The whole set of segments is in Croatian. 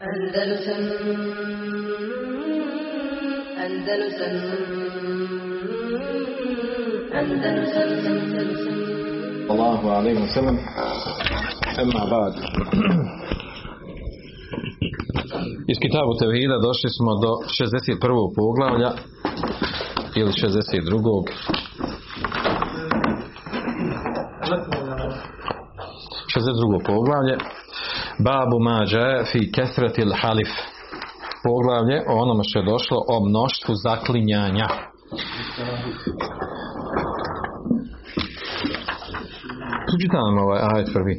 Andalusam Andalusam Andalusam Allahu alaihi wa sallam Emma ba'd Iz kitabu Tevhida došli smo do 61. poglavlja ili 62. 62. poglavlje Babu mađa fi kesretil halif poglavlje o onome što je došlo o mnoštvu zaklinjanja Pročitaj nam ovaj ajet prvi.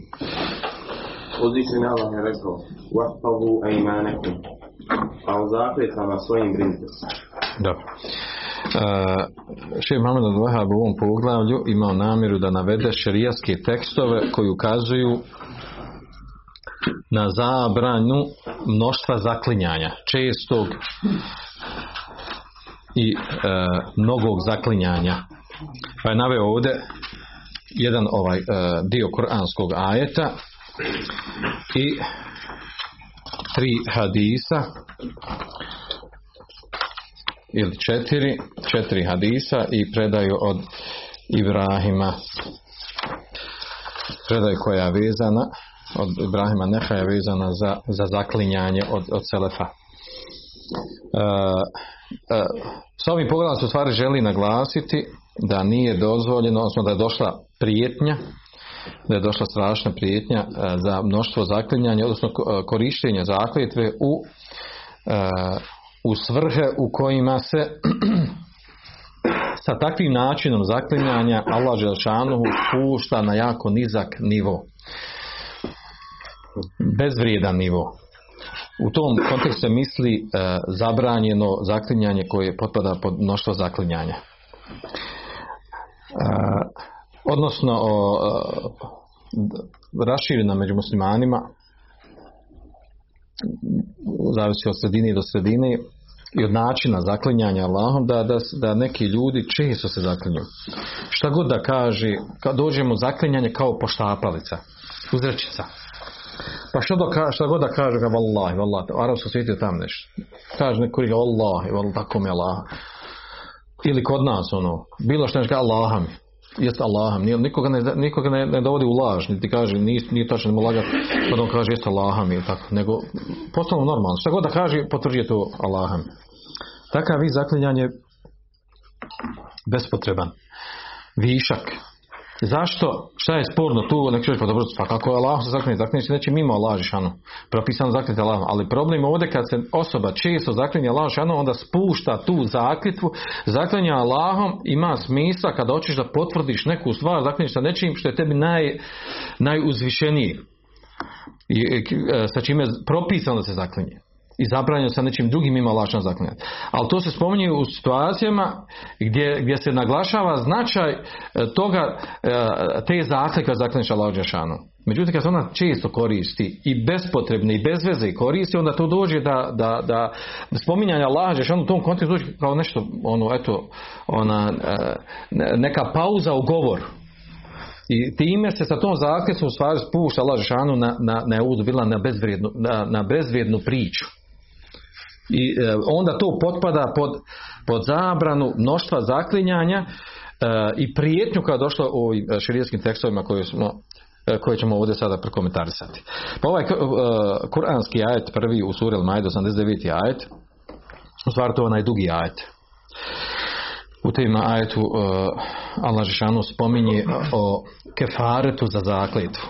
Uzvišeni Allah je rekao Vahfavu ejmanekum A o zakletama svojim brinite. Dobro. Uh, Šeh Mohamed al u ovom poglavlju imao namjeru da navede šerijaske tekstove koji ukazuju na zabranju mnoštva zaklinjanja, čestog i uh, mnogog zaklinjanja. Pa je naveo ovdje jedan ovaj uh, dio kuranskog ajeta i tri hadisa ili četiri, četiri hadisa i predaju od Ibrahima predaju koja je vezana od Ibrahima Neha je vezana za, za zaklinjanje od, od Selefa. Uh, uh, s ovim pogledom se stvari želi naglasiti da nije dozvoljeno, odnosno da je došla prijetnja, da je došla strašna prijetnja za mnoštvo zaklinjanja, odnosno korištenja zakletve u, u svrhe u kojima se sa takvim načinom zaklinjanja Allah Želšanuhu spušta na jako nizak nivo. Bezvrijedan nivo. U tom kontekstu misli zabranjeno zaklinjanje koje potpada pod mnoštvo zaklinjanja. Odnosno o, raširena među muslimanima zavisi od sredine do sredine i od načina zaklinjanja Allahom da, da, da neki ljudi često se zaklinju. Šta god da kaže kad dođemo zaklinjanje kao poštapalica uzrečica pa što, da, šta god da kaže ga vallahi, vallahi arabskom svijetu je tam nešto kaže neko ga vallahi, vallahi tako mi Allah ili kod nas ono bilo što nešto Allaha mi jest Allahom. Nikoga ne, nikoga ne, ne dovodi u laž, niti kaže nije, nije tačno mu lagati, pa on kaže jest Allahom ili tako, nego postalo normalno. Šta god da kaže, potvrđuje to Allahom. Takav vid zaklinjanje bespotreban. Višak. Zašto? Šta je sporno tu? Nek čovjek pa dobro, pa kako je Allah se zaklinje? Zaklinje se neće mimo Allah šanu. Propisano zaklinje Allah. Ali problem je ovdje kad se osoba često zaklinje Allah šanu, onda spušta tu zaklitvu. Zaklinja Allahom ima smisla kada hoćeš da potvrdiš neku stvar, zaklinješ sa nečim što je tebi naj, najuzvišeniji. I, sa čime je propisano da se zaklinje i zabranjeno sa nečim drugim ima lažna zaklinjati. Ali to se spominje u situacijama gdje, gdje se naglašava značaj toga te zakljaka zaklinjaša Allah šanu. Međutim, kad se ona često koristi i bespotrebne i bez veze koristi, onda to dođe da, da, da spominjanje Allaha Žešanu u tom kontekstu dođe kao nešto, ono, eto, ona, neka pauza u govoru. I time se sa tom zakljesom u stvari spušta na, na, na, bila na, bezvrijednu, na, na bezvrijednu priču i e, onda to potpada pod, pod zabranu mnoštva zaklinjanja e, i prijetnju koja je došla u ovim širijskim tekstovima koje smo e, koje ćemo ovdje sada prokomentarisati. Pa ovaj kuranski ajet prvi u suri Al-Maid 89. ajet u stvari to je onaj dugi ajet. U tem ajetu uh, Allah Žešanu spominje o kefaretu za zakletvu.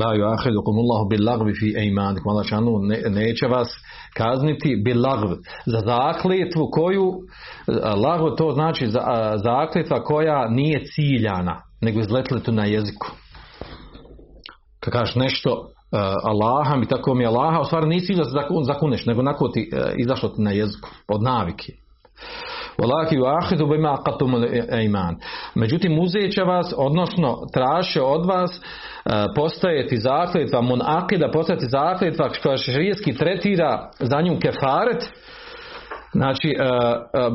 La yuahidukum Allahu bil lagvi fi ejmanikum. Allah šanu ne, neće vas kazniti bil lagv za zakletvu koju lagv to znači za, zakletva koja nije ciljana nego izletili tu na jeziku. Kad kažeš nešto uh, Allaham i tako mi je Allaha, u stvari nisi da se zakuneš, nego nako ti izašlo ti na jeziku, od navike. Walaki ahidu bima aqatum iman. Međutim uzet će vas, odnosno traže od vas postajeti mun akida, postajeti zakletva koja šerijski tretira za nju kefaret, Znači,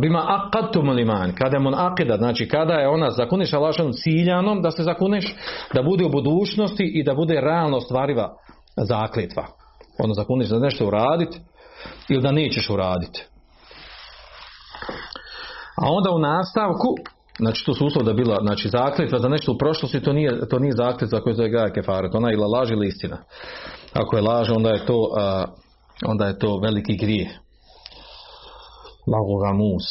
bima aqatum iman, kada je mun akida, znači kada je ona zakuniš Allahom ciljanom da se zakuniš, da bude u budućnosti i da bude realno stvariva zakletva. Ono zakuniš da nešto uraditi ili da nećeš uraditi. A onda u nastavku, znači to su uslov da bila, znači zakletva za nešto u prošlosti, to nije, to nije zakletva koja se gaja kefaret, ona je ili laž ili istina. Ako je laž, onda je to, a, onda je to veliki grije. Lagu gamus,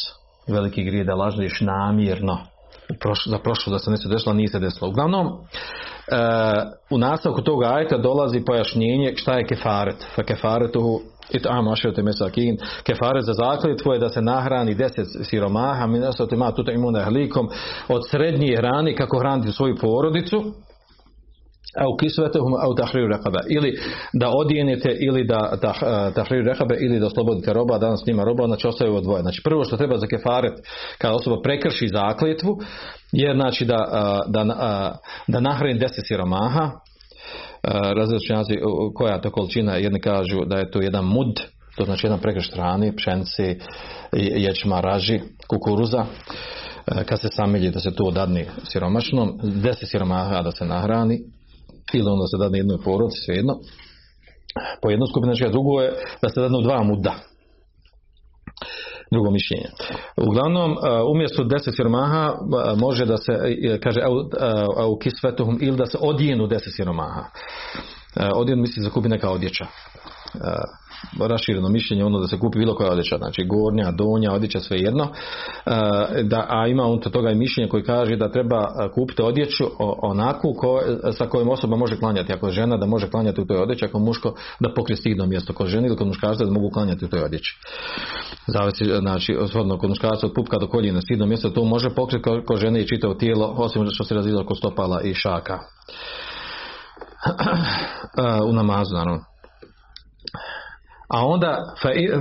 veliki grije da lažeš namjerno. U proš- za prošlo da se nešto desilo, nije se desilo. Uglavnom, e, u nastavku toga ajta dolazi pojašnjenje šta je kefaret. Fa kefaretuhu it am aširate mesakin. Kefaret za zakletvu je da se nahrani deset siromaha, mi nasate ma tuta imuna hlikom, od srednje hrani kako hraniti svoju porodicu, au kisvetuhum au tahriru rekabe. Ili da odijenete ili da tah, tahriru rekabe ili da oslobodite roba danas njima roba znači ostaju ovo dvoje. Znači prvo što treba za kefaret kada osoba prekrši zakletvu je znači da, a, da, a, da nahrani deset siromaha različnjaci koja je to količina jedni kažu da je to jedan mud to znači jedan prekrš hrane pšenice ječma raži kukuruza kad se samelji da se to dadne siromašnom deset siromaha da se nahrani ili onda se dadne jednoj porodici, svejedno. Po jednu skupinu, znači drugo je da se dadnu dva muda. Drugo mišljenje. Uglavnom, umjesto deset siromaha može da se, kaže, au kisvetuhum, ili da se odijenu deset siromaha. Odijen misli da se kupi neka odjeća rašireno mišljenje ono da se kupi bilo koja odjeća, znači gornja, donja, odjeća, sve jedno, da, a ima unutar toga i mišljenje koji kaže da treba kupiti odjeću onakvu ko, sa kojom osoba može klanjati, ako je žena da može klanjati u toj odjeći, ako muško da pokrije stidno mjesto kod žene ili kod muškarca da mogu klanjati u toj odjeći. Zavisi, znači, osvodno kod muškarca od pupka do koljena stidno mjesto, to može pokriti kod žene i čitavo tijelo, osim što se razvila kod stopala i šaka. u namazu, naravno. A onda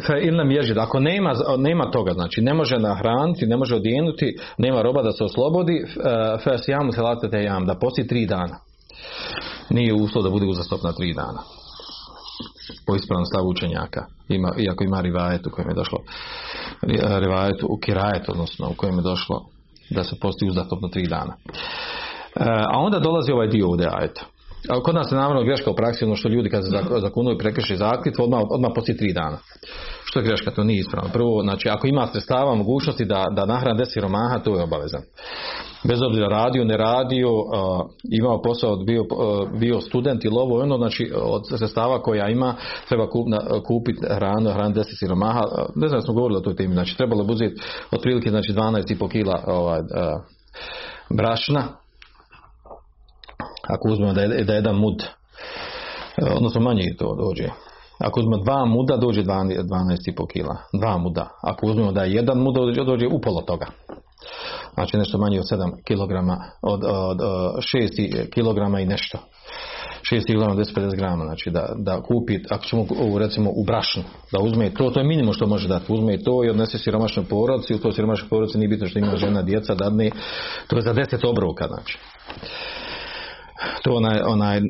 fa ilnam ježid, ako nema, nema toga, znači ne može nahraniti, ne može odijenuti, nema roba da se oslobodi, fa jamu se jam, da posti tri dana. Nije uslov da bude uzastopna tri dana. Po ispravnom stavu učenjaka. Ima, iako ima rivajet u kojem je došlo rivajet u kirajet, odnosno u kojem je došlo da se posti uzastopno tri dana. A onda dolazi ovaj dio ovdje ajeta. Kod nas je naravno greška u praksi ono što ljudi kad se zakunuju prekrši zaklit odmah, odmah poslije tri dana. Što je greška? To nije ispravno. Prvo, znači ako ima sredstava mogućnosti da, da nahrani deset siromaha, to je obavezan. Bez obzira radio, ne radio, imao posao, bio, bio student ili ovo ono, znači od sredstava koja ima treba kup, kupiti hranu, hranu deset siromaha. Ne znam smo govorili o toj temi, znači trebalo bi otprilike znači 12,5 kila ovaj, brašna, ako uzmemo da je, da je jedan mud, odnosno manje to dođe. Ako uzmemo dva muda, dođe 12,5 kila. Dva muda. Ako uzmemo da je jedan mud, dođe, dođe upola toga. Znači nešto manje od 7 kg, od, od, od 6 kg i nešto. 6 kg 250 grama, znači da, da kupi, ako ćemo recimo u brašnu, da uzme to, to je minimum što može dati, uzme to i odnese siromašnoj porodici, u to siromašnoj porodici nije bitno što ima žena, djeca, dadne, to je za 10 obroka, znači to onaj, onaj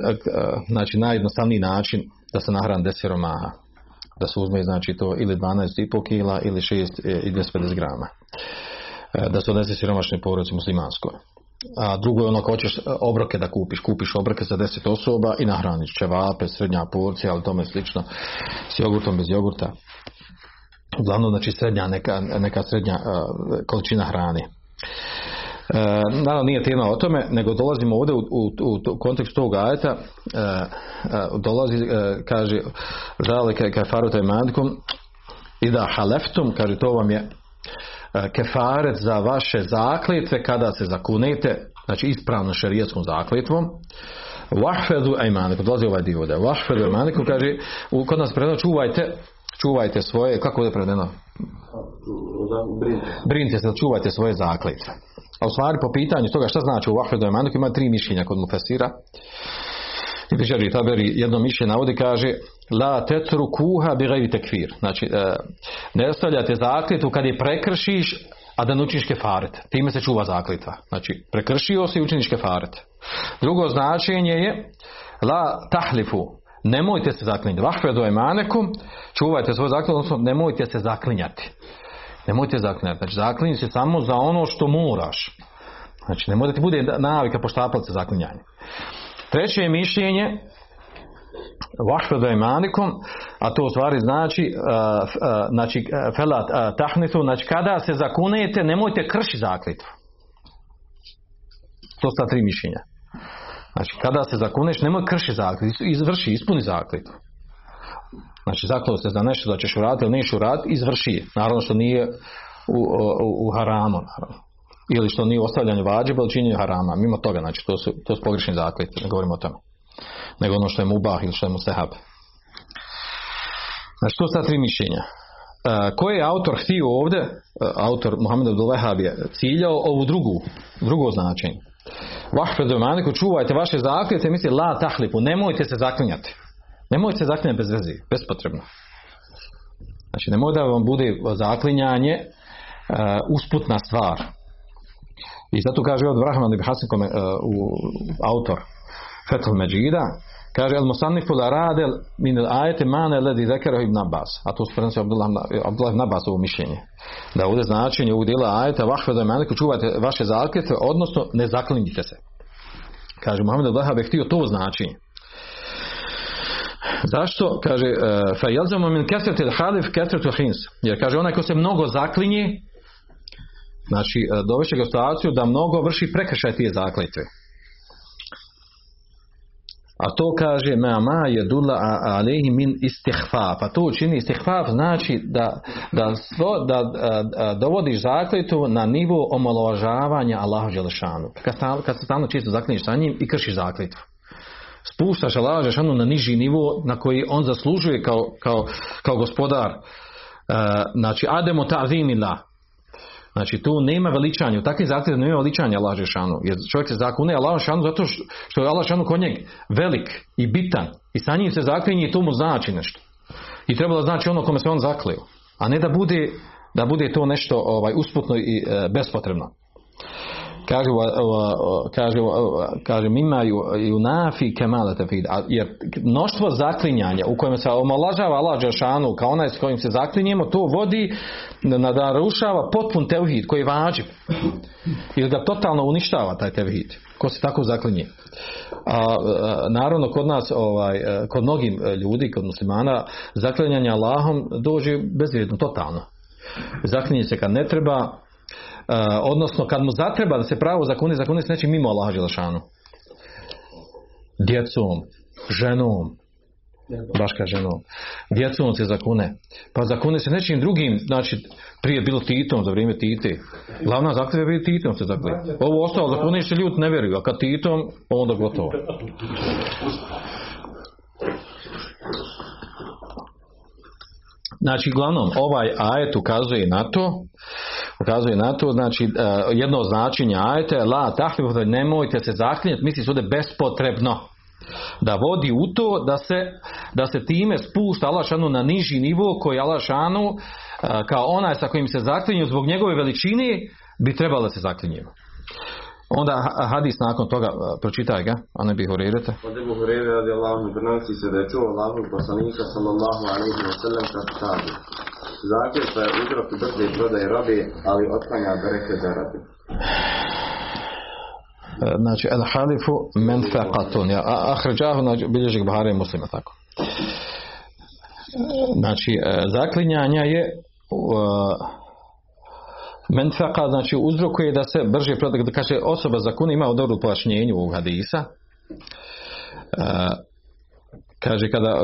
znači najjednostavniji način da se nahrani 10 siromaha. Da se uzme znači to ili 12,5 kila ili 6 i 250 grama. Da se odnese siromašnoj porodici muslimanskoj. A drugo je ono ako hoćeš obroke da kupiš. Kupiš obroke za 10 osoba i nahraniš ćevape, srednja porcija ali tome slično s jogurtom bez jogurta. Uglavnom znači srednja neka, neka srednja količina hrane. E, naravno nije tema o tome, nego dolazimo ovdje u, u, u kontekstu tog ajeta, e, e, dolazi, e, kaže, žale kaj kafaru tajmankom, i da haleftum, kaže, to vam je kefaret za vaše zakljetve kada se zakunete, znači ispravno šerijetskom zakljetvom, Wahfedu ajmanikum, dolazi ovaj dio ovdje, Wahfedu ajmanikum, kaže, u, kod nas predano čuvajte, čuvajte svoje, kako je predano? Brinite se, čuvajte svoje zakljetve. A u stvari po pitanju toga šta znači u Vahvedu Emanuku ima tri mišljenja kod Mufesira. I Bižari Taberi jedno mišljenje navodi kaže La tetru kuha bi tekfir. Znači, e, ne ostavljate zakljetu kad je prekršiš, a da ne učiniš kefaret. Time se čuva zakljetva. Znači, prekršio si i učiniš kefaret. Drugo značenje je La tahlifu. Nemojte se zaklinjati. Vahvedu Emanuku, čuvajte svoj zakljet, odnosno nemojte se zaklinjati. Nemojte zaklinjati. Znači, zaklinji se samo za ono što moraš. Znači, nemoj da bude navika poštapati se zaklinjanje. Treće je mišljenje Vahfedu imanikum, a to u stvari znači, uh, uh, znači uh, felat uh, tahnitu, znači kada se zakunete, nemojte krši zakletvu. To su ta tri mišljenja. Znači, kada se zakuneš, nemoj krši zakletvu, izvrši, ispuni zakletvu. Znači, zaklao se za nešto da ćeš uraditi ili neš uraditi, izvrši je. Naravno što nije u, u, u haramu, naravno. Ili što nije ostavljanje vađiba ili činjenje harama. Mimo toga, znači, to su, to su pogrešni zakletvi, ne govorimo o tome. Nego ono što je mubah ili što je mustahab. Znači, to su ta tri mišljenja. Koji je autor htio ovdje, uh, autor Muhammed Wahab je ciljao ovu drugu, drugo značenje. Vahfedu čuvajte vaše zakljete, misli la tahlipu, nemojte se zaklinjati. Nemojte se zaklinjati bez veze, bespotrebno. Znači, nemoj da vam bude zaklinjanje uh, usputna stvar. I zato kaže od Brahman ibn Hasan uh, u autor Fethul Međida, kaže al musannifu la radel min al ajete mane ledi zekero ibn Abbas. A to su prenosi Abdullah, Abdullah ibn Abbas ovo mišljenje. Da ovdje značenje ovog dijela ajeta vahve da maniku čuvate vaše zakljete, odnosno ne zaklinjite se. Kaže Muhammed al je htio to značenje. Zašto? Kaže, fa jelzamo min kesreti halif kesretu hins. Jer kaže, onaj ko se mnogo zaklinje, znači, dovešće ga u situaciju da mnogo vrši prekršaj tije zakletve. A to kaže ma ma je dula alejhi min istihfaf. A to čini istihfaf znači da, da, svo, da, da dovodiš zakletu na nivo omalovažavanja Allaha Đelešanu. Kad, kad se stalno čisto zaklinješ sa njim i kršiš zakletu. Spuštaš Allaha Đelešanu na niži nivo na koji on zaslužuje kao, kao, kao gospodar. Znači, ademo ta'zimillah. Znači tu nema veličanja, u takvim zahtjevima nema veličanja Allah Žešanu. Jer čovjek se zakune Allah Žešanu zato što je Allah Žešanu kod njeg velik i bitan. I sa njim se zaklinje i to mu znači nešto. I treba da znači ono kome se on zakleo. A ne da bude, da bude to nešto ovaj, usputno i e, bespotrebno. Kaže, kaže, kaže mima ju nafi kemale tefid. Jer mnoštvo zaklinjanja u kojem se omalažava Allah Đelšanu kao onaj s kojim se zaklinjemo, to vodi na da rušava potpun tevhid koji je vađiv. Ili da totalno uništava taj tevhid. Ko se tako zaklinje. A, naravno kod nas, ovaj, kod mnogim ljudi, kod muslimana, zaklinjanje Allahom dođe bezvjedno, totalno. Zaklinje se kad ne treba, odnosno kad mu zatreba da se pravo zakuni, zakuni se nečim mimo Allaha Đelešanu. Djecom, ženom, baš ka ženom, djecom se zakune. Pa zakune se nečim drugim, znači prije je bilo Titom za vrijeme Tite. Glavna zakljeva je bilo Titom se zakljeva. Ovo ostalo zakune se ljudi ne vjeruju, a kad Titom, onda gotovo. Znači, uglavnom, ovaj ajet ukazuje na to, ukazuje na to, znači, jedno značenje ajete, la tahlifu, nemojte se zaklinjati, misli se ovdje bespotrebno. Da vodi u to da se, da se time spušta Alašanu na niži nivo koji Alašanu kao onaj sa kojim se zaklinju zbog njegove veličine bi trebalo da se zaklinjemo. Onda hadis nakon toga, pročitaj ga, a ne bih horirete. Od Ebu Hurere radi Allahu prenosi se da je čuo Allahu poslanika sallallahu alaihi wa sallam kako kaže. Zakljeta je uzrok brze prodaje robe, ali otklanja bereke za rabi. Znači, el halifu men faqatun. Ja, ahređahu, znači, bilježi Buhari muslima, tako. Znači, zaklinjanja je uh, menfaka, znači uzrokuje da se brže prodaje, da kaže osoba za kune ima dobru pojašnjenju ovog hadisa. E, kaže kada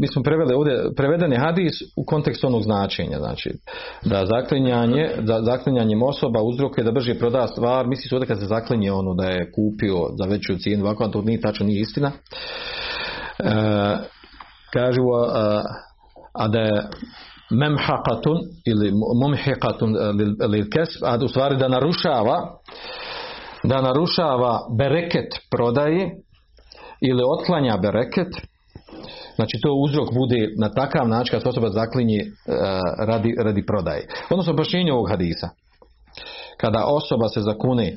mi smo preveli ovdje preveden je hadis u kontekstu onog značenja znači da zaklinjanje da zaklinjanjem osoba uzrokuje da brže proda stvar misli se ovdje kad se zaklinje ono da je kupio za veću cijenu ovako to nije tačno nije istina e, kažu a, a da je memhaqatun ili mumhiqatun eh, lil kesb, a u stvari da narušava da narušava bereket prodaje ili otklanja bereket. Znači to uzrok bude na takav način kad se osoba zaklinje uh, radi, radi prodaje. Odnosno objašnjenje ovog hadisa. Kada osoba se zakune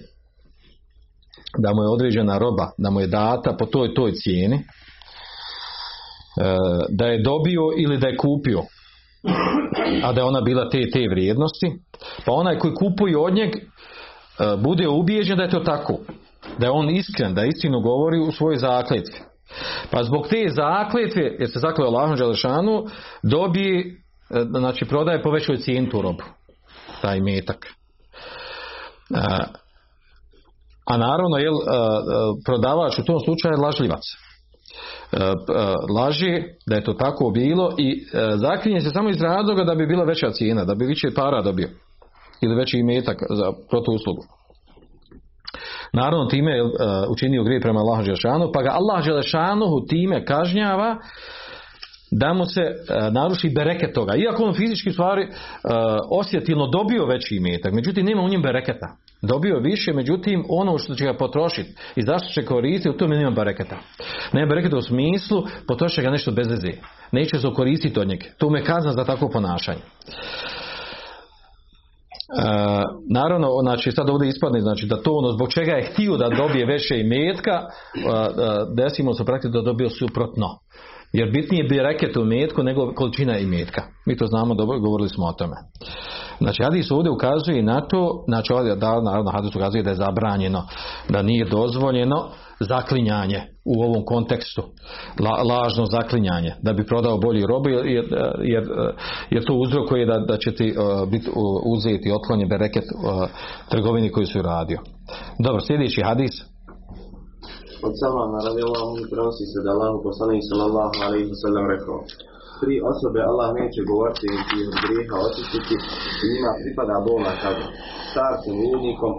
da mu je određena roba da mu je data po toj toj cijeni uh, da je dobio ili da je kupio a da je ona bila te te vrijednosti, pa onaj koji kupuje od njeg e, bude ubijeđen da je to tako. Da je on iskren, da istinu govori u svojoj zakletvi. Pa zbog te zakletve, jer se zakleo Allahom Đelešanu, dobije, e, znači prodaje po većoj cijeni tu robu, taj metak. A, a naravno, jel, prodavač u tom slučaju je lažljivac. Laži da je to tako bilo i zaklinje se samo iz razloga da bi bila veća cijena, da bi više para dobio ili veći imetak za protuuslugu. Naravno time je učinio grije prema Allahu Želešanu, pa ga Allah Želešanuhu time kažnjava da mu se naruši bereket toga. Iako on fizički stvari osjetilno dobio veći imetak, međutim nema u njim bereketa. Dobio više, međutim ono što će ga potrošiti i zašto će koristiti, u tome nema bereketa. Nema bereketa u smislu, potroši ga nešto bez veze. Neće se koristiti od njega. To me kazna za takvo ponašanje. E, naravno, znači sad ovdje ispadne znači da to ono zbog čega je htio da dobije veće imetka, e, e, desimo se praktično da dobio suprotno. Jer bitnije bi reket u metku nego količina imetka. Mi to znamo, dobro, govorili smo o tome. Znači, hadis ovdje ukazuje na to, znači ovdje da, naravno hadis ukazuje da je zabranjeno, da nije dozvoljeno zaklinjanje u ovom kontekstu, la, lažno zaklinjanje, da bi prodao bolji robu, jer, jer, jer to uzrokuje da, da će ti uh, biti uzeti otklonje bereket uh, trgovini koju su radio. Dobro, sljedeći hadis. Od Salmana radi Allahu prenosi se da Allahu poslanik sallallahu alaihi sallam rekao Tri osobe Allah neće govoriti niti od grijeha očistiti i njima pripada bolna kazna. Starcem ljudnikom,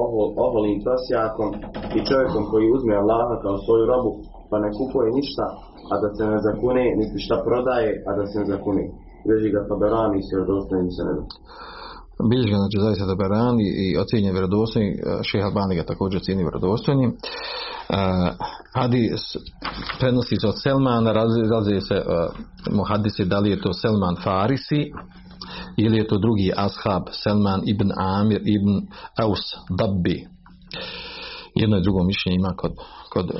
ohol, oholim prosjakom i čovjekom koji uzme Allaha kao svoju robu pa ne kupuje ništa, a da se ne zakune, niti šta prodaje, a da se ne zakune. Veži ga Taberani i se vjerodostojnim se ne Bilježi ga, znači zaista Taberani i ocjenje vjerodostojnim, šeha Albani ga također ocjeni vjerodostojnim. Uh, hadis prenosi se od Selmana, razlije se uh, muhadisi da li je to Selman Farisi ili je to drugi ashab Selman ibn Amir ibn Aus Dabbi. Jedno i drugo mišljenje ima kod, kod,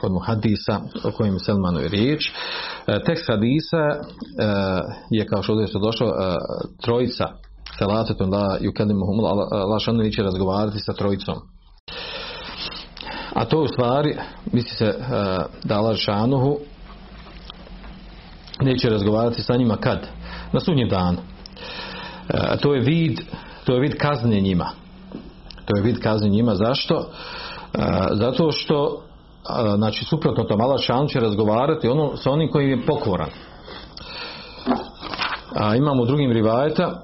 kod muhadisa o kojim Selmanu je riječ. Tekst hadisa je kao što ovdje se došlo trojica. Selatetom la yukelimuhum la šanu neće razgovarati sa trojicom a to u stvari misli se da Allah šanuhu neće razgovarati sa njima kad? na sudnjem danu. E, to je vid to je vid kazne njima. To je vid kazne njima. Zašto? E, zato što znači suprotno to malo šan će razgovarati ono sa onim koji je pokoran. A imamo u drugim rivajeta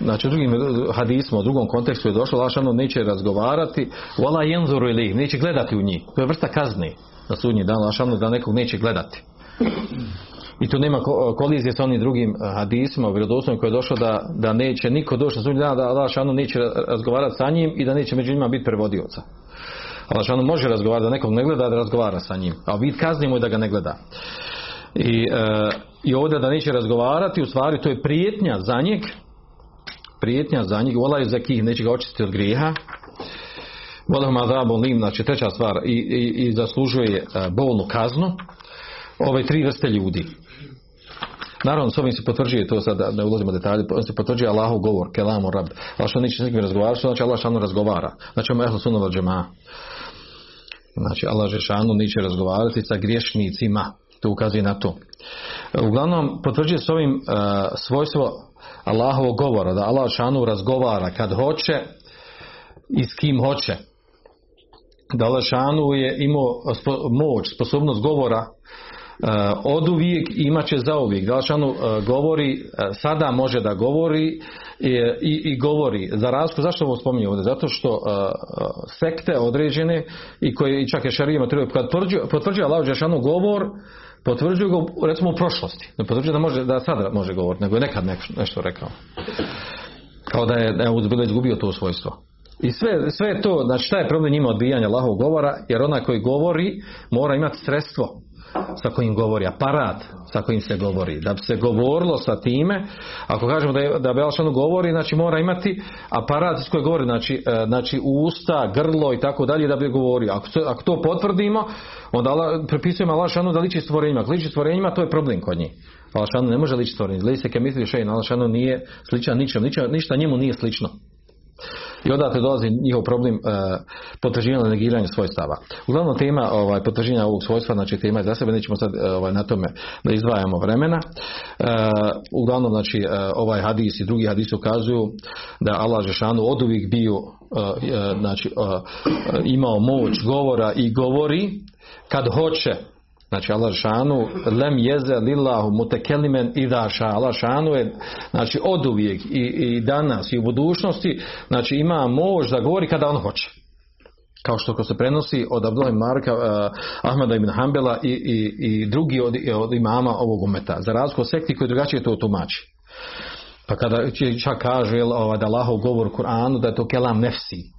znači u drugim hadismo u drugom kontekstu je došlo Lašano neće razgovarati wala jenzuru ili neće gledati u njih to je vrsta kazne na sudnji dan Lašano da nekog neće gledati i tu nema kolizije sa onim drugim eh, hadisima, vjerodostojnim koji je došlo da, da neće niko doći na sudnji dan, da Allah šanu neće razgovarati sa njim i da neće među njima biti prevodioca. Allah šanu može razgovarati da nekog ne gleda, da razgovara sa njim, a vid kazni mu je da ga ne gleda. I, e, i ovdje da neće razgovarati, u stvari to je prijetnja za njeg, prijetnja za njeg, vola je za kih, neće ga očistiti od grijeha, vola ma lim, znači treća stvar, i, i, i zaslužuje eh, bolnu kaznu, ove tri vrste ljudi. Naravno, s ovim se potvrđuje, to sad ne ulazimo detalje, on se potvrđuje Allahov govor, kelamu rab. Allah što neće s nikim razgovarati, znači Allah šanu razgovara. Znači, ono ehlu džema. Znači, Allah šanu neće razgovarati sa griješnicima. To ukazuje na to. Uglavnom, potvrđuje s ovim uh, svojstvo Allahovog govora, da Allah šanu razgovara kad hoće i s kim hoće. Da Allah šanu je imao spo, moć, sposobnost govora Uh, od uvijek imat će za uvijek. Dalšanu uh, govori, uh, sada može da govori i, i, i govori. Za razliku, zašto ovo spominje ovdje? Zato što sekte određene i koje i čak je šarijima treba, kad potvrđuje Allah Đešanu govor, potvrđuju ga recimo u prošlosti. Ne potvrđuje da, može, da sada može govoriti, nego je nekad nešto rekao. Kao da je, da izgubio to svojstvo. I sve, sve to, znači šta je problem njima odbijanja Allahovog govora, jer onaj koji govori mora imati sredstvo sa kojim govori, aparat sa kojim se govori. Da bi se govorilo sa time, ako kažemo da, je, da Belšanu govori, znači mora imati aparat s kojim govori, znači, e, znači usta, grlo i tako dalje da bi govorio. Ako, to, ako to potvrdimo, onda prepisujemo Alšanu da liči stvorenjima. Ako liči stvorenjima, to je problem kod njih. Alšanu ne može liči stvorenjima. Li se ke misli šein, Alšanu nije sličan ničem, ništa njemu nije slično. I odatle dolazi njihov problem uh, potvrđivanja negiranja svojstava. Uglavnom tema ovaj, potvrđivanja ovog svojstva, znači tema je za sebe, nećemo sad ovaj, na tome da izdvajamo vremena. Uh, uglavnom, znači, uh, ovaj hadis i drugi hadis ukazuju da Allah Žešanu od uvijek bio uh, uh, znači, imao moć govora i govori kad hoće Znači Allah šanu lem jeze lillahu mutekelimen idha ša. Allah šanu je znači od uvijek i, i danas i u budućnosti znači ima moć da govori kada on hoće. Kao što ko se prenosi od Abdullah Marka, uh, Ahmeda ibn Hanbela i, i, i drugi od, od imama ovog umeta. Za razliku od sekti koji drugačije to tumači. Pa kada čak kaže ovaj, da Allahov govor Kur'anu da je to kelam nefsi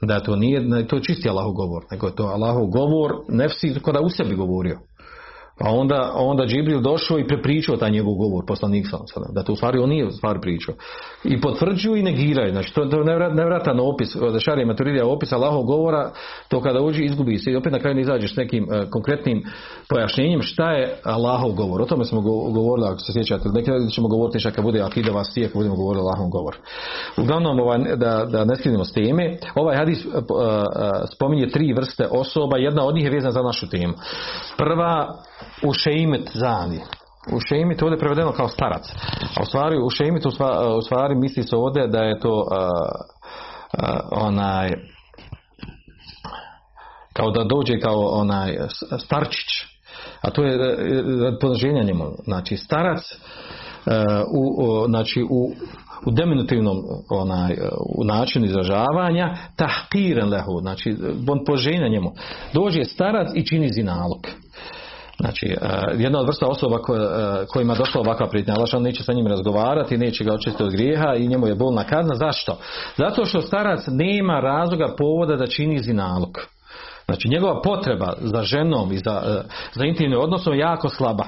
da to nije, to je čisti Allahov govor, nego je to Allahov govor nefsi kada u sebi govorio. Pa onda, onda Džibril došao i prepričao taj njegov govor, poslanik sam sada, da to u stvari on nije u stvari pričao. I potvrđuju i negiraju, znači to, to je nevratan opis, da šarija maturidija opis Allahov govora, to kada uđi izgubi se i opet na kraju ne izađeš s nekim uh, konkretnim pojašnjenjem šta je Allahov govor. O tome smo govorili, ako se sjećate, nekada ćemo govoriti šta kad bude akida vas tije, kad budemo govorili Allahov govor. Uglavnom, ovaj, da, da ne skrinemo s teme, ovaj hadis uh, uh, spominje tri vrste osoba, jedna od njih je vezana za našu temu. Prva, u šeimet zani. U šeimit ovdje je prevedeno kao starac. A u stvari u šeimit u u stvari misli se ovdje da je to uh, uh, onaj kao da dođe kao onaj starčić. A to je podnoženja njemu. Znači starac uh, u, znači u u diminutivnom onaj, u načinu izražavanja tahkiren lehu, znači on poženja njemu. Dođe starac i čini zinalog. Znači, jedna od vrsta osoba kojima je došla ovakva prijetnja, Allah neće sa njim razgovarati, neće ga očistiti od grijeha i njemu je bolna kazna. Zašto? Zato što starac nema razloga povoda da čini zinalog. Znači, njegova potreba za ženom i za, za intimnim odnosom je jako slaba.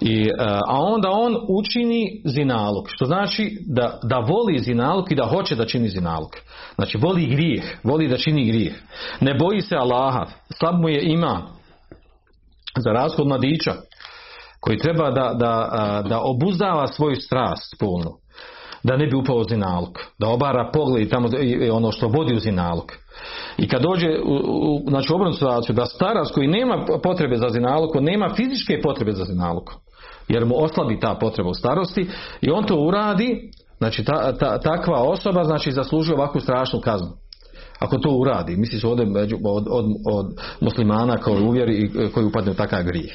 I, a onda on učini zinalog, što znači da, da voli zinalog i da hoće da čini zinalog. Znači, voli grijeh, voli da čini grijeh. Ne boji se Allaha, slab mu je iman, za razliku od mladića koji treba da, da, da obuzdava svoju strast spolnu da ne bi upao u zinalog da obara pogled tamo ono što vodi u zinalog. I kad dođe u, u, znači obrnu situaciju da starac koji nema potrebe za zinalog nema fizičke potrebe za zinalog jer mu oslabi ta potreba u starosti i on to uradi znači ta, ta, takva osoba znači zaslužuje ovakvu strašnu kaznu ako to uradi, misli se ovdje među, od, od, od muslimana koji uvjeri i koji upadne u takav grijeh.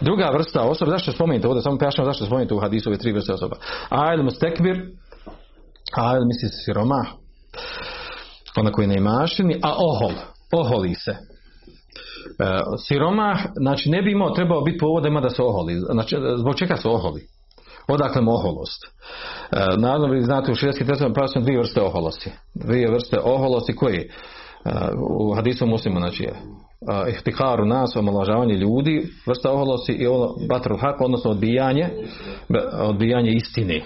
Druga vrsta osoba, zašto spomenite ovdje, samo pojašnjamo zašto spomenite u hadisu ove tri vrste osoba. Ajl mustekbir, ajl misli se siroma, ona koji ne imaštini, a ohol, oholi se. E, znači ne bi imao, trebao biti povodima da se oholi. Znači, zbog čega se oholi? Odakle mu oholost? E, naravno, vi znate u širijskim testovima pa dvije vrste oholosti. Dvije vrste oholosti koji? E, u hadisu muslima, znači e, ihtikaru nas, omalažavanje ljudi, vrsta oholosti i ono, batrul hak, odnosno odbijanje, odbijanje istine.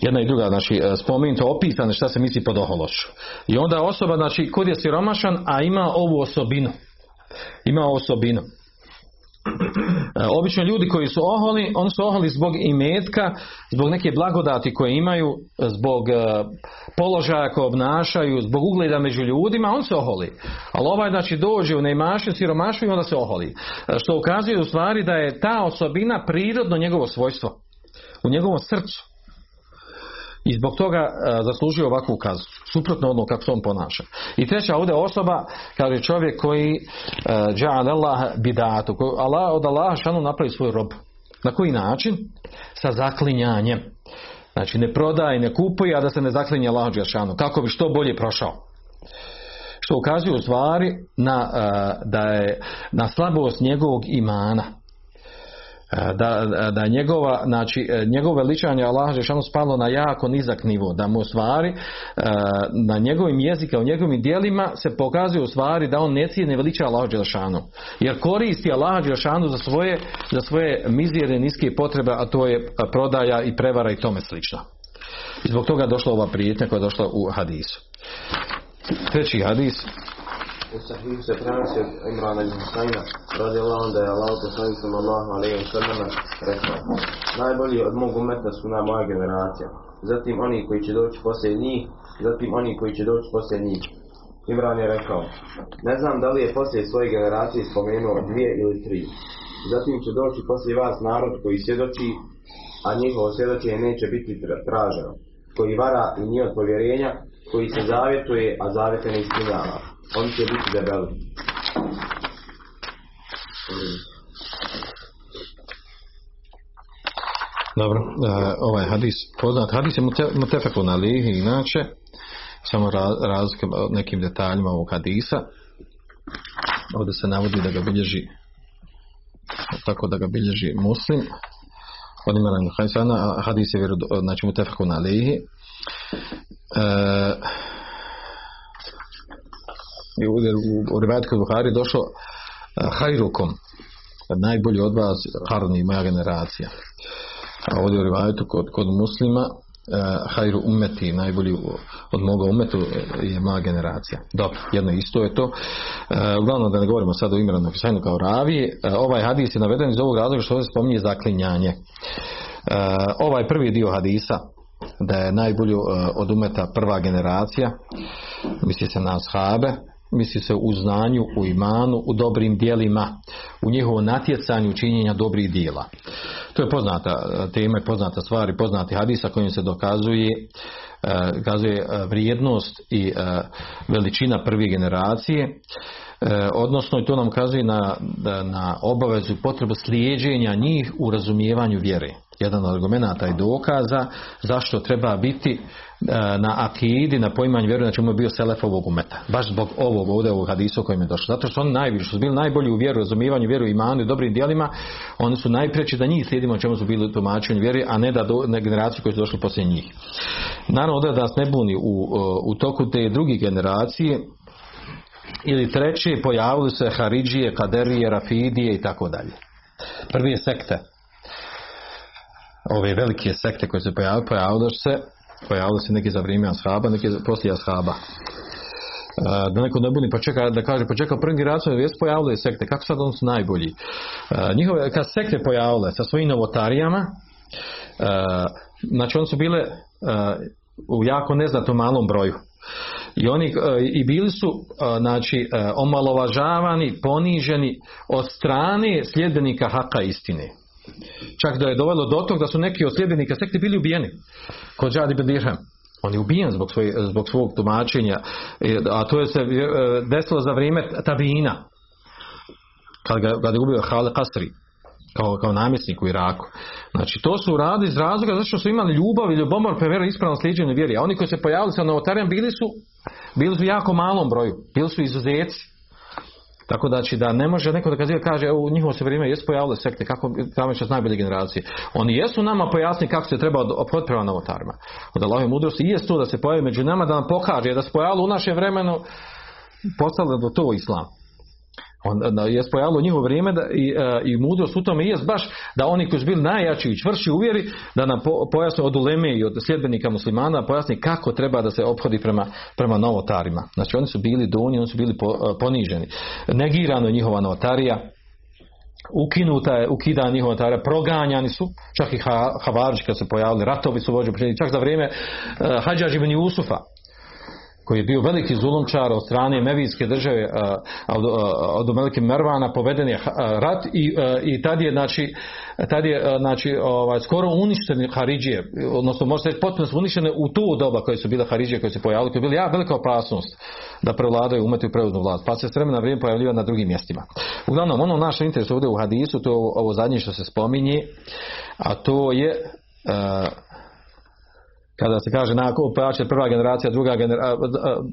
Jedna i druga, znači, spomenuto opisane šta se misli pod ohološću. I onda osoba, znači, kod je siromašan, a ima ovu osobinu. Ima osobinu. Obično ljudi koji su oholi, oni su oholi zbog imetka, zbog neke blagodati koje imaju, zbog položaja koje obnašaju, zbog ugleda među ljudima, on se oholi. Ali ovaj znači dođe u neimašu, siromašu i onda se oholi. Što ukazuje u stvari da je ta osobina prirodno njegovo svojstvo. U njegovom srcu. I zbog toga a, zaslužuje ovakvu kaznu. Suprotno ono kako se on ponaša. I treća ovdje osoba, kaže čovjek koji dža'al Allah bidatu. Allah, od Allaha šanu napravi svoj rob. Na koji način? Sa zaklinjanjem. Znači ne prodaje, ne kupuje, a da se ne zaklinje Allah šanu. Kako bi što bolje prošao. Što ukazuje u stvari na, a, da je na slabost njegovog imana da, da njegova, znači, njegovo veličanje Allaha Žešanu spalo na jako nizak nivo, da mu stvari na njegovim jezika, u njegovim dijelima se pokazuje u stvari da on ne cijene veliča Allaha Žešanu. Jer koristi Allaha Žešanu za svoje, za svoje mizijere, niske potrebe, a to je prodaja i prevara i tome slično. I zbog toga došla ova prijetnja koja je došla u hadisu. Treći hadis U se prenosi od Imrana ibn Husayna radi Allah da je Allah poslanik sallallahu alaihi wa rekao Najbolji od mog umeta su na moja generacija. Zatim oni koji će doći poslije njih Zatim oni koji će doći poslije njih. Imran je rekao Ne znam da li je poslije svoje generacije spomenuo dvije ili tri. Zatim će doći poslije vas narod koji svjedoči a njihovo svjedočenje neće biti tra- traženo koji vara i nije od povjerenja koji se zavjetuje, a zavjete ne ispunjava. Oni će biti debeli. Dobro, e, ovaj hadis, poznat hadis je mute- mutefekun alihi, inače, samo ra, nekim detaljima ovog hadisa. Ovdje se navodi da ga bilježi tako da ga bilježi muslim od imena hadis je vjerodo, znači mutefekun alihi. E, i u, u rivajetku Buhari došlo e, hajrukom, najbolji od vas, harni, moja generacija. A ovdje u rivajetu kod, kod muslima uh, hajru umeti, najbolji od moga umetu je moja generacija. Dobro, jedno isto je to. Uglavnom da ne govorimo sad o Imranu Husajnu kao ravi, ovaj hadis je naveden iz ovog razloga što ovdje spominje zaklinjanje. Ovaj prvi dio hadisa da je najbolji uh, od umeta prva generacija, misli se na ashabe, misli se u znanju, u imanu, u dobrim dijelima, u njihovom natjecanju činjenja dobrih dijela. To je poznata tema, poznata stvar i poznati hadisa kojim se dokazuje dokazuje vrijednost i veličina prve generacije odnosno i to nam kazuje na, na obavezu potrebu slijeđenja njih u razumijevanju vjere. Jedan od argumenta i dokaza zašto treba biti na akidi, na poimanju vjeru, znači mu je bio selef ovog umeta. Baš zbog ovog ovdje ovog hadisa kojim je došlo. Zato što oni najviše su bili najbolji u vjeru, razumijevanju vjeru, imanu i dobrim dijelima, oni su najpreći da njih slijedimo čemu su bili u tumačenju vjeri, a ne da do, ne generaciju koji su došli poslije njih. Naravno, da nas ne buni u, u toku te druge generacije, ili treće pojavili se Haridžije, Kaderije, Rafidije i tako dalje. Prvi je sekte. Ove velike sekte koje se pojavili, pojavili se pojavili se neki za vrijeme ashaba, neki poslije ashaba. Da neko ne buni pa čeka da kaže pa čeka prvi generaciju jesu pojavile sekte kako sad oni su najbolji njihove kad sekte pojavile sa svojim novotarijama znači oni su bile u jako neznatom malom broju i oni i bili su znači omalovažavani poniženi od strane sljedbenika haka istine. Čak da je dovelo do toga da su neki od sljedbenika sekte bili ubijeni. Kod Džadi bin Dirham on je ubijen zbog, svoj, zbog svog tumačenja. A to je se desilo za vrijeme tabina kad ga, kad je ubio Hale Kasri kao, kao namjesnik u Iraku. Znači, to su radi iz razloga zato što su imali ljubav i ljubomor pre vjeru ispravno sliđenje vjeri. A oni koji se pojavili sa novotarijom bili su, bili su jako malom broju. Bili su izuzeci. Tako da, znači, da ne može neko da kaže, evo, u njihovo se vrijeme jesu pojavile sekte, kako tamo će najbolje generacije. Oni jesu nama pojasni kako se treba obhoditi prema novotarima. Od Allahove mudrosti i jest to da se pojavi među nama, da nam pokaže da se pojavilo u naše vremenu, postalo do to islam on, da je pojavilo njihovo vrijeme da, i, i mudrost u tome jest baš da oni koji su bili najjači i čvrši u vjeri da nam po, pojasne od uleme i od sljedbenika muslimana pojasni kako treba da se ophodi prema, prema novotarima. Znači oni su bili donji, oni su bili po, poniženi. Negirano je njihova novotarija, ukinuta je, ukida njihova novotarija, proganjani su, čak i ha, Havarđi kad se pojavili, ratovi su vođeni, čak za vrijeme uh, Hadžađ ibn Jusufa, koji je bio veliki zulumčar od strane Mevijske države od, Melike Mervana poveden je rat i, i tad je znači tad je znači ovaj skoro uništene Haridžije odnosno može se reći potpuno su uništene u to doba koje su bile Haridžije koje se pojavile koje je bila ja velika opasnost da prevladaju umeti u preuznu vlast pa se s vremena vrijeme pojavljiva na drugim mjestima. Uglavnom ono naš interes ovdje u hadisu to ovo zadnje što se spominje a to je kada se kaže na pojače prva generacija, druga generacija,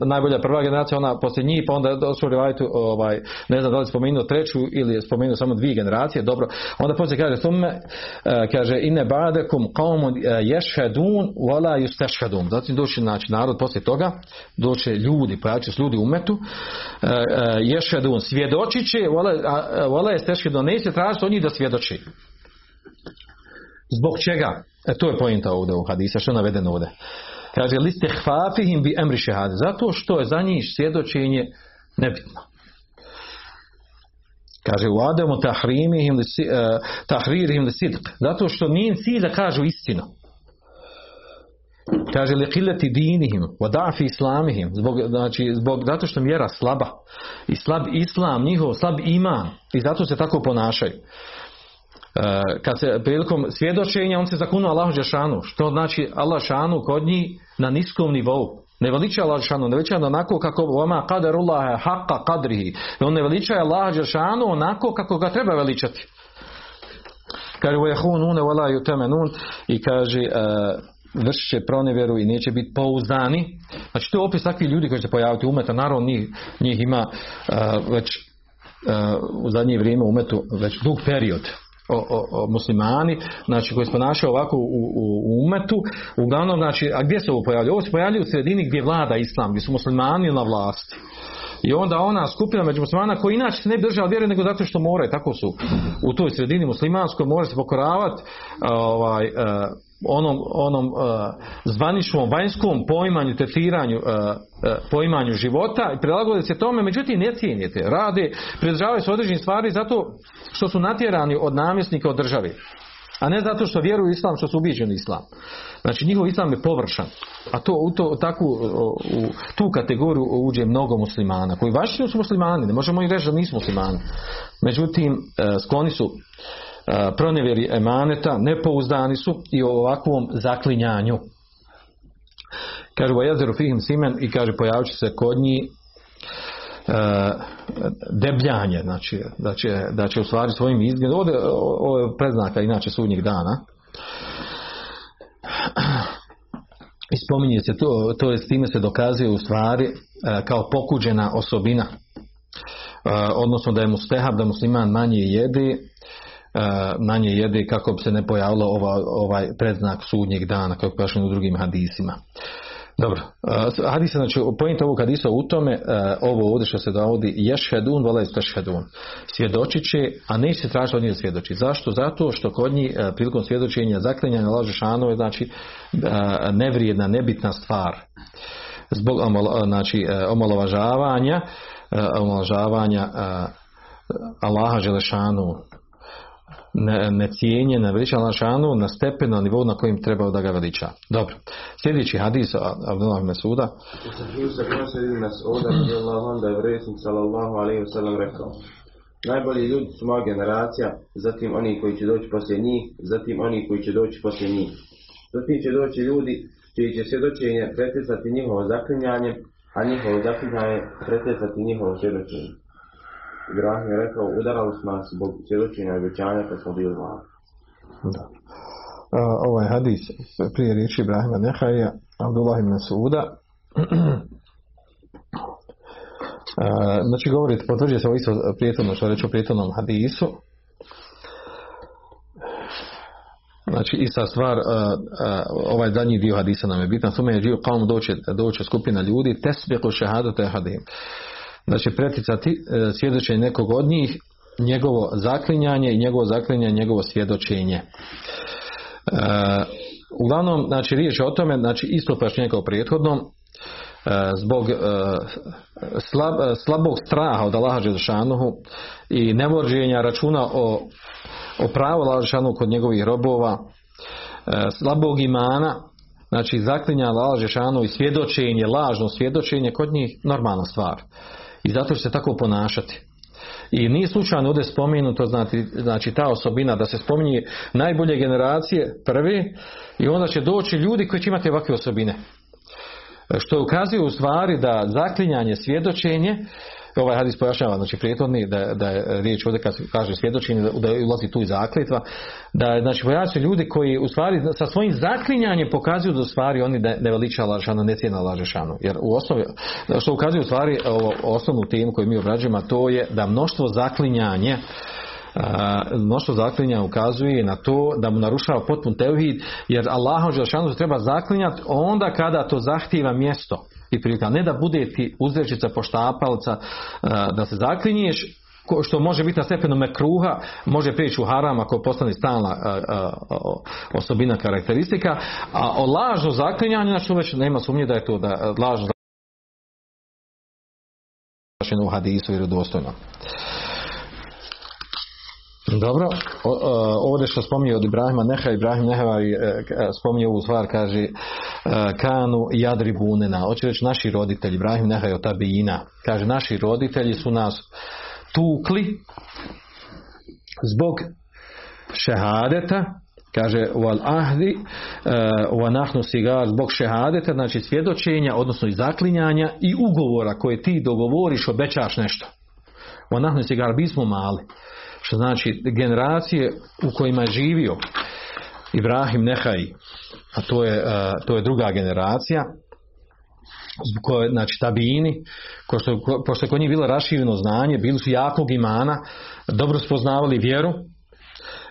najbolja prva generacija, ona poslije njih, pa onda došlo rivajtu, ovaj, ne znam da li spomenuo treću ili je spomenuo samo dvije generacije, dobro, onda poslije kaže summe, kaže ine badekum qaumun yashhadun wala yustashhadun. Zatim doći znači narod poslije toga, doće ljudi, pojače su ljudi umetu, yashhadun svjedočiće, wala wala yustashhadun, neće tražiti od njih da svjedoči. Zbog čega? E, to je pojenta ovdje u hadisa, što je navedeno ovdje. Kaže, liste hvafihim bi emri šehade. Zato što je za njih svjedočenje Nebitno. Kaže u Ademu tahrimihim eh, tahririhim li sidq. Zato što nije cilj da kažu istinu. Kaže li qillati dinihim wa da'fi islamihim. Zbog, znači, zbog, zato što je vjera slaba. I slab islam, njihov slab iman. I zato se tako ponašaju. Eh, kad se prilikom svjedočenja on se zakunuo Allahu Žešanu, što znači Allah Žešanu kod njih na niskom nivou. Ne veliča Allah Žešanu, ne veliča onako kako vama kaderullaha haqqa kadrihi. On ne veliča Allah Žešanu onako kako ga treba veličati. Kaže vejahunune wala yutemenun i kaže eh, vršit će pronevjeru i neće biti pouzdani. Znači to je opis takvi ljudi koji će pojaviti umeta. Naravno njih, njih ima eh, već u zadnje vrijeme umetu već dug period o, o, o muslimani, znači koji se ponašaju ovako u, u, u umetu, uglavnom, znači, a gdje se ovo pojavljuje? Ovo se pojavljuje u sredini gdje vlada islam, gdje su muslimani na vlasti. I onda ona skupina među muslimana koji inače se ne bi držala vjere nego zato što moraju, tako su u toj sredini muslimanskoj, mora se pokoravati ovaj, eh, onom, onom eh, zvaničnom vanjskom poimanju, tetiranju, eh, eh, poimanju života i prilagoditi se tome, međutim ne cijenite, rade, pridržavaju se određenih stvari zato što su natjerani od namjesnika od države. A ne zato što vjeruju islam, što su ubiđeni islam. Znači njihov islam je površan. A to u, to, takvu, u tu kategoriju uđe mnogo muslimana. Koji vaši su muslimani, ne možemo i reći da nisu muslimani. Međutim, e, skloni su e, pronevjeri emaneta, nepouzdani su i o ovakvom zaklinjanju. Kaže jezeru fihim simen i kaže pojavit se kod njih e, debljanje, znači da će, da će u stvari svojim izgledom, ovo je predznaka inače sudnjeg dana, i spominje se to, to je s time se dokazuje u stvari e, kao pokuđena osobina, E, odnosno da je mustehab da musliman manje jede, e, manje jede kako bi se ne pojavilo ova, ovaj predznak sudnjeg dana kako je u drugim hadisima. Dobro, hadis je, znači, pojent ovog hadisa u tome, ovo ovdje što se dovodi, ješhedun, vola istešhedun. Svjedočit će, a neće se tražiti od njih svjedoči. Zašto? Zato što kod njih prilikom svjedočenja zaklinjanja laže šanove, znači, nevrijedna, nebitna stvar. Zbog znači, omalovažavanja, omalovažavanja Allaha Želešanu, ne, cijenje, ne veliča Lašanu na stepen, na nivou na kojim trebao da ga veliča. Dobro. Sljedeći hadis Abdullah Mesuda. U sahiju se anhu da je sallallahu alaihi wa sallam rekao Najbolji ljudi su moja generacija, zatim oni koji će doći poslije njih, zatim oni koji će doći poslije njih. Zatim će doći ljudi čiji će svjedočenje pretjecati njihovo zaklinjanje, a njihovo zaklinjanje pretjecati njihovo svjedočenje. Ibrahim je rekao, udarali smo nas zbog svjedočenja i obećanja kad smo bili mali. Da. Uh, ovaj hadis prije riječi Ibrahima Nehaja, Abdullah ibn Suda. Uh, znači govorite, potvrđuje se ovo isto prijetorno što reći o prijetornom hadisu. Znači ista stvar, ovaj zadnji dio hadisa nam je bitan, sume je dio kao doće, doće skupina ljudi, tesbiqu šehadate hadim. Znači preticati uh, svjedočenje nekog od njih, njegovo zaklinjanje i njegovo zaklinjanje, njegovo svjedočenje. Uh, uglavnom, znači riječ je o tome, znači isto pašnje kao prethodnom, zbog slab, slabog straha od Allaha Đelšanuhu i nevođenja računa o, o pravu Allaha kod njegovih robova, slabog imana, znači zaklinja Allaha Đelšanuhu i svjedočenje, lažno svjedočenje kod njih normalna stvar. I zato će se tako ponašati. I nije slučajno ovdje spomenuto znači, znači ta osobina da se spominje najbolje generacije prvi i onda će doći ljudi koji će imati ovakve osobine što ukazuje u stvari da zaklinjanje svjedočenje ovaj hadis pojašnjava, znači prijetodni da, da je riječ ovdje kad kaže svjedočenje da ulazi tu i zakljetva, da je znači pojašnjaju ljudi koji u stvari sa svojim zaklinjanjem pokazuju da u stvari oni ne, ne veliča lažanu, ne cijena lažešanu. Jer u osnovi, što ukazuje u stvari ovo, osnovnu temu koju mi obrađujemo, to je da mnoštvo zaklinjanje mnoštvo zaklinja ukazuje na to da mu narušava potpun tevhid jer Allahom Želšanu se treba zaklinjati onda kada to zahtjeva mjesto i prilika. Ne da bude ti uzrečica poštapalca da se zaklinješ što može biti na stepenu mekruha, može prijeći u haram ako postane stalna osobina karakteristika, a o lažno zaklinjanju, znači već nema sumnje da je to da lažno u hadisu vjerodostojno. Dobro, o, ovdje što spominje od Ibrahima Neha, Ibrahim Nehavari e, e, spominje ovu stvar, kaže e, kanu jadri bunena, hoće reći naši roditelji, Ibrahim Neha je od tabijina, kaže naši roditelji su nas tukli zbog šehadeta, kaže wal ahdi wa nahnu sigar zbog šehadeta, znači svjedočenja, odnosno i zaklinjanja i ugovora koje ti dogovoriš, obećaš nešto. Wa nahnu sigar, bismo mali što znači generacije u kojima je živio Ibrahim Nehaj, a to je, to je druga generacija, koje, znači tabini, pošto, pošto je kod njih bilo rašireno znanje, bili su jakog imana, dobro spoznavali vjeru,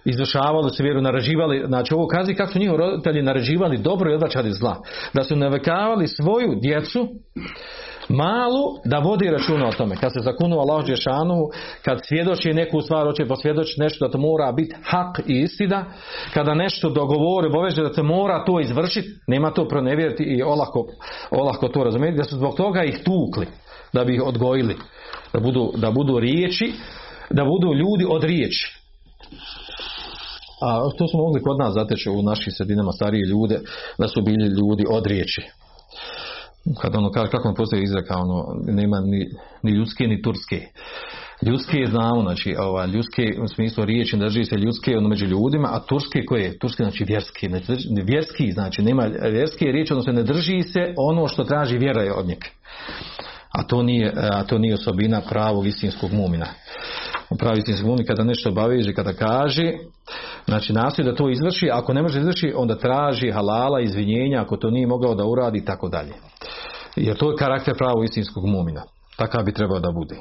izvršavali su vjeru, naređivali, znači ovo kazi kako su njihovi roditelji naređivali dobro i odvraćali zla. Da su navekavali svoju djecu malu da vodi računa o tome. Kad se zakunu Allah Đešanu, kad svjedoči neku stvar, hoće posvjedočiti nešto da to mora biti hak i istina, kada nešto dogovori, obaveže da se mora to izvršiti, nema to pronevjeriti i olako, olako to razumjeti, da su zbog toga ih tukli, da bi ih odgojili, da budu, da budu riječi, da budu ljudi od riječi. A to smo mogli kod nas zateći u našim sredinama starije ljude, da su bili ljudi od riječi kad ono kaže, kako on postoji izreka, ono, nema ni, ni ljudske ni turske. Ljudske znamo, znači, ova, ljudske u smislu riječi, drži se ljudske ono među ljudima, a turske koje je? Turske znači vjerski, znači, vjerski, znači nema vjerske riječi, odnosno ne drži se ono što traži vjera je od njega. A to nije, a to nije osobina pravog istinskog mumina. Pravi istinskog mumina kada nešto obaveže, kada kaže, znači nastoji da to izvrši, ako ne može izvrši, onda traži halala, izvinjenja, ako to nije mogao da uradi i tako dalje. Jer to je karakter pravog istinskog mumina. Takav bi trebao da bude.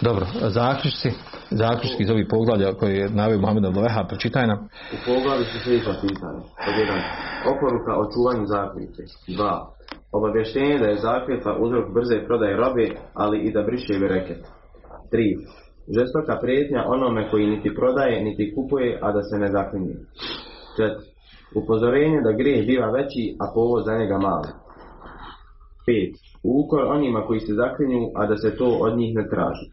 Dobro, zaključci, zaključki iz ovih poglavlja koje je navio Mohamed Abduleha, pročitaj nam. U poglavlju su sljedeća pitanja. Pod jedan, oporuka o čuvanju zaključke. Dva, obavještenje da je zakljetva uzrok brze prodaje robe, ali i da briše bereket. Tri, žestoka prijetnja onome koji niti prodaje, niti kupuje, a da se ne zaklinje. Četiri, upozorenje da grijeh biva veći, a povod za njega mali. 5. Ukor onima koji se zaklinju, a da se to od njih ne traži.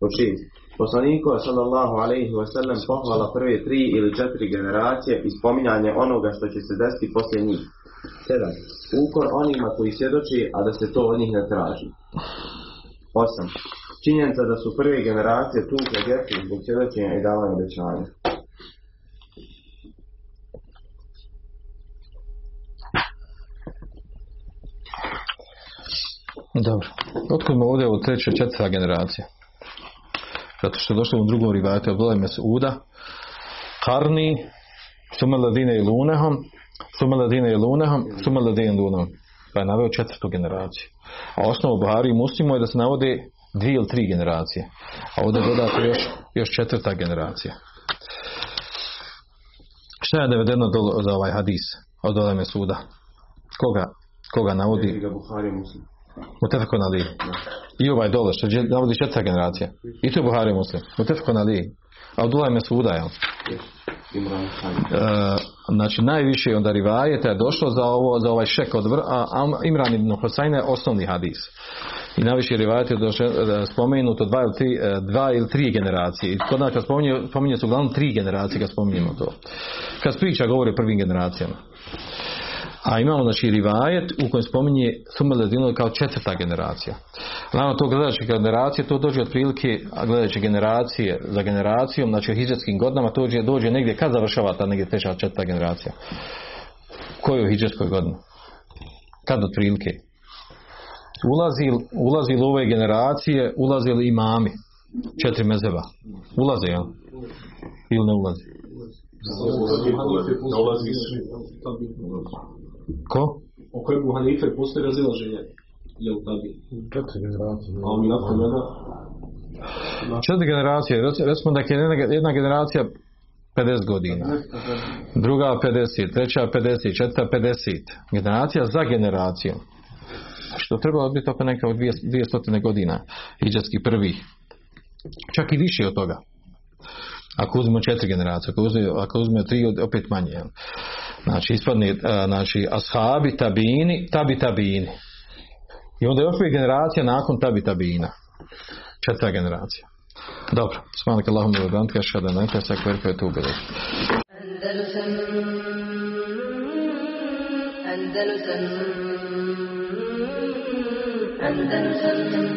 Pod 6. Poslaniku sallallahu alaihi wasallam pohvala prve tri ili četiri generacije i spominjanje onoga što će se desiti poslije njih. 7. Ukor onima koji svjedoči, a da se to od njih ne traži. 8. Činjenica da su prve generacije tukle djecu zbog svjedočenja i davanja obećanja. Dobro. Otkud mu ovdje ovo treća četvrta generacija? Zato što je došlo u drugom rivajatu Abdullah Mesuda Karni Sumeladine i Lunehom Sumeladine i Lunehom Sumeladine i Lunehom pa je naveo četvrtu generaciju. A osnovu Buhari i Muslimu je da se navode dvije ili tri generacije. A ovdje je dodato još, još četvrta generacija. Šta je navedeno za ovaj hadis od Oleme Mesuda? Koga, koga navodi? Buhari Muslim. Mutefekon Ali. I ovaj dole, što je navodi četvrta generacija. I to je Buhari Muslim. Mutefekon Ali. Abdullah Mesuda, jel? E, znači najviše onda rivajeta je došlo za ovo za ovaj šek od vr, a Imran ibn Husayn je osnovni hadis. I najviše rivajeta je došlo, e, spomenuto dva ili, tri, e, dva ili tri generacije. I kod nas kad spominje, spominje se uglavnom tri generacije kad spominjemo to. Kad priča govori o prvim generacijama. A imamo znači rivajet u kojem spominje Sumeledinu kao četvrta generacija. Naravno to gledajući generacije, to dođe otprilike, a gledajući generacije za generacijom, znači u hijđarskim godinama, to dođe, dođe negdje, kad završava ta negdje treća četvrta generacija? Koju hijđarskoj godini? Kad otprilike? Ulazi, ulazi li u ove generacije, ulazi li imami? Četiri mezeba. Ulaze, jel? Ili ne ulazi? Dolazi Ko? O kojem u Hanife postoji razilaženje. Je li tabi? Četiri generacije. A on nakon njega Četiri generacije, rec- recimo da je jedna, jedna generacija 50 godina, druga 50, treća 50, četvrta 50. Generacija za generacijom. Što treba biti oko neka od 200 godina, iđarski prvi. Čak i više od toga. Ako uzmemo četiri generacije, ako uzmemo, ako uzmemo tri, opet manje. Znači, ispadne, a, znači, ashabi, tabini, tabi, tabini. I onda je opet generacija nakon tabi, tabina. četvrta generacija. Dobro, smanak Allahum da bihamdika ashhadu an la ilaha illa anta astaghfiruka wa atubu ilayk. Andalusam Andalusam Andalusam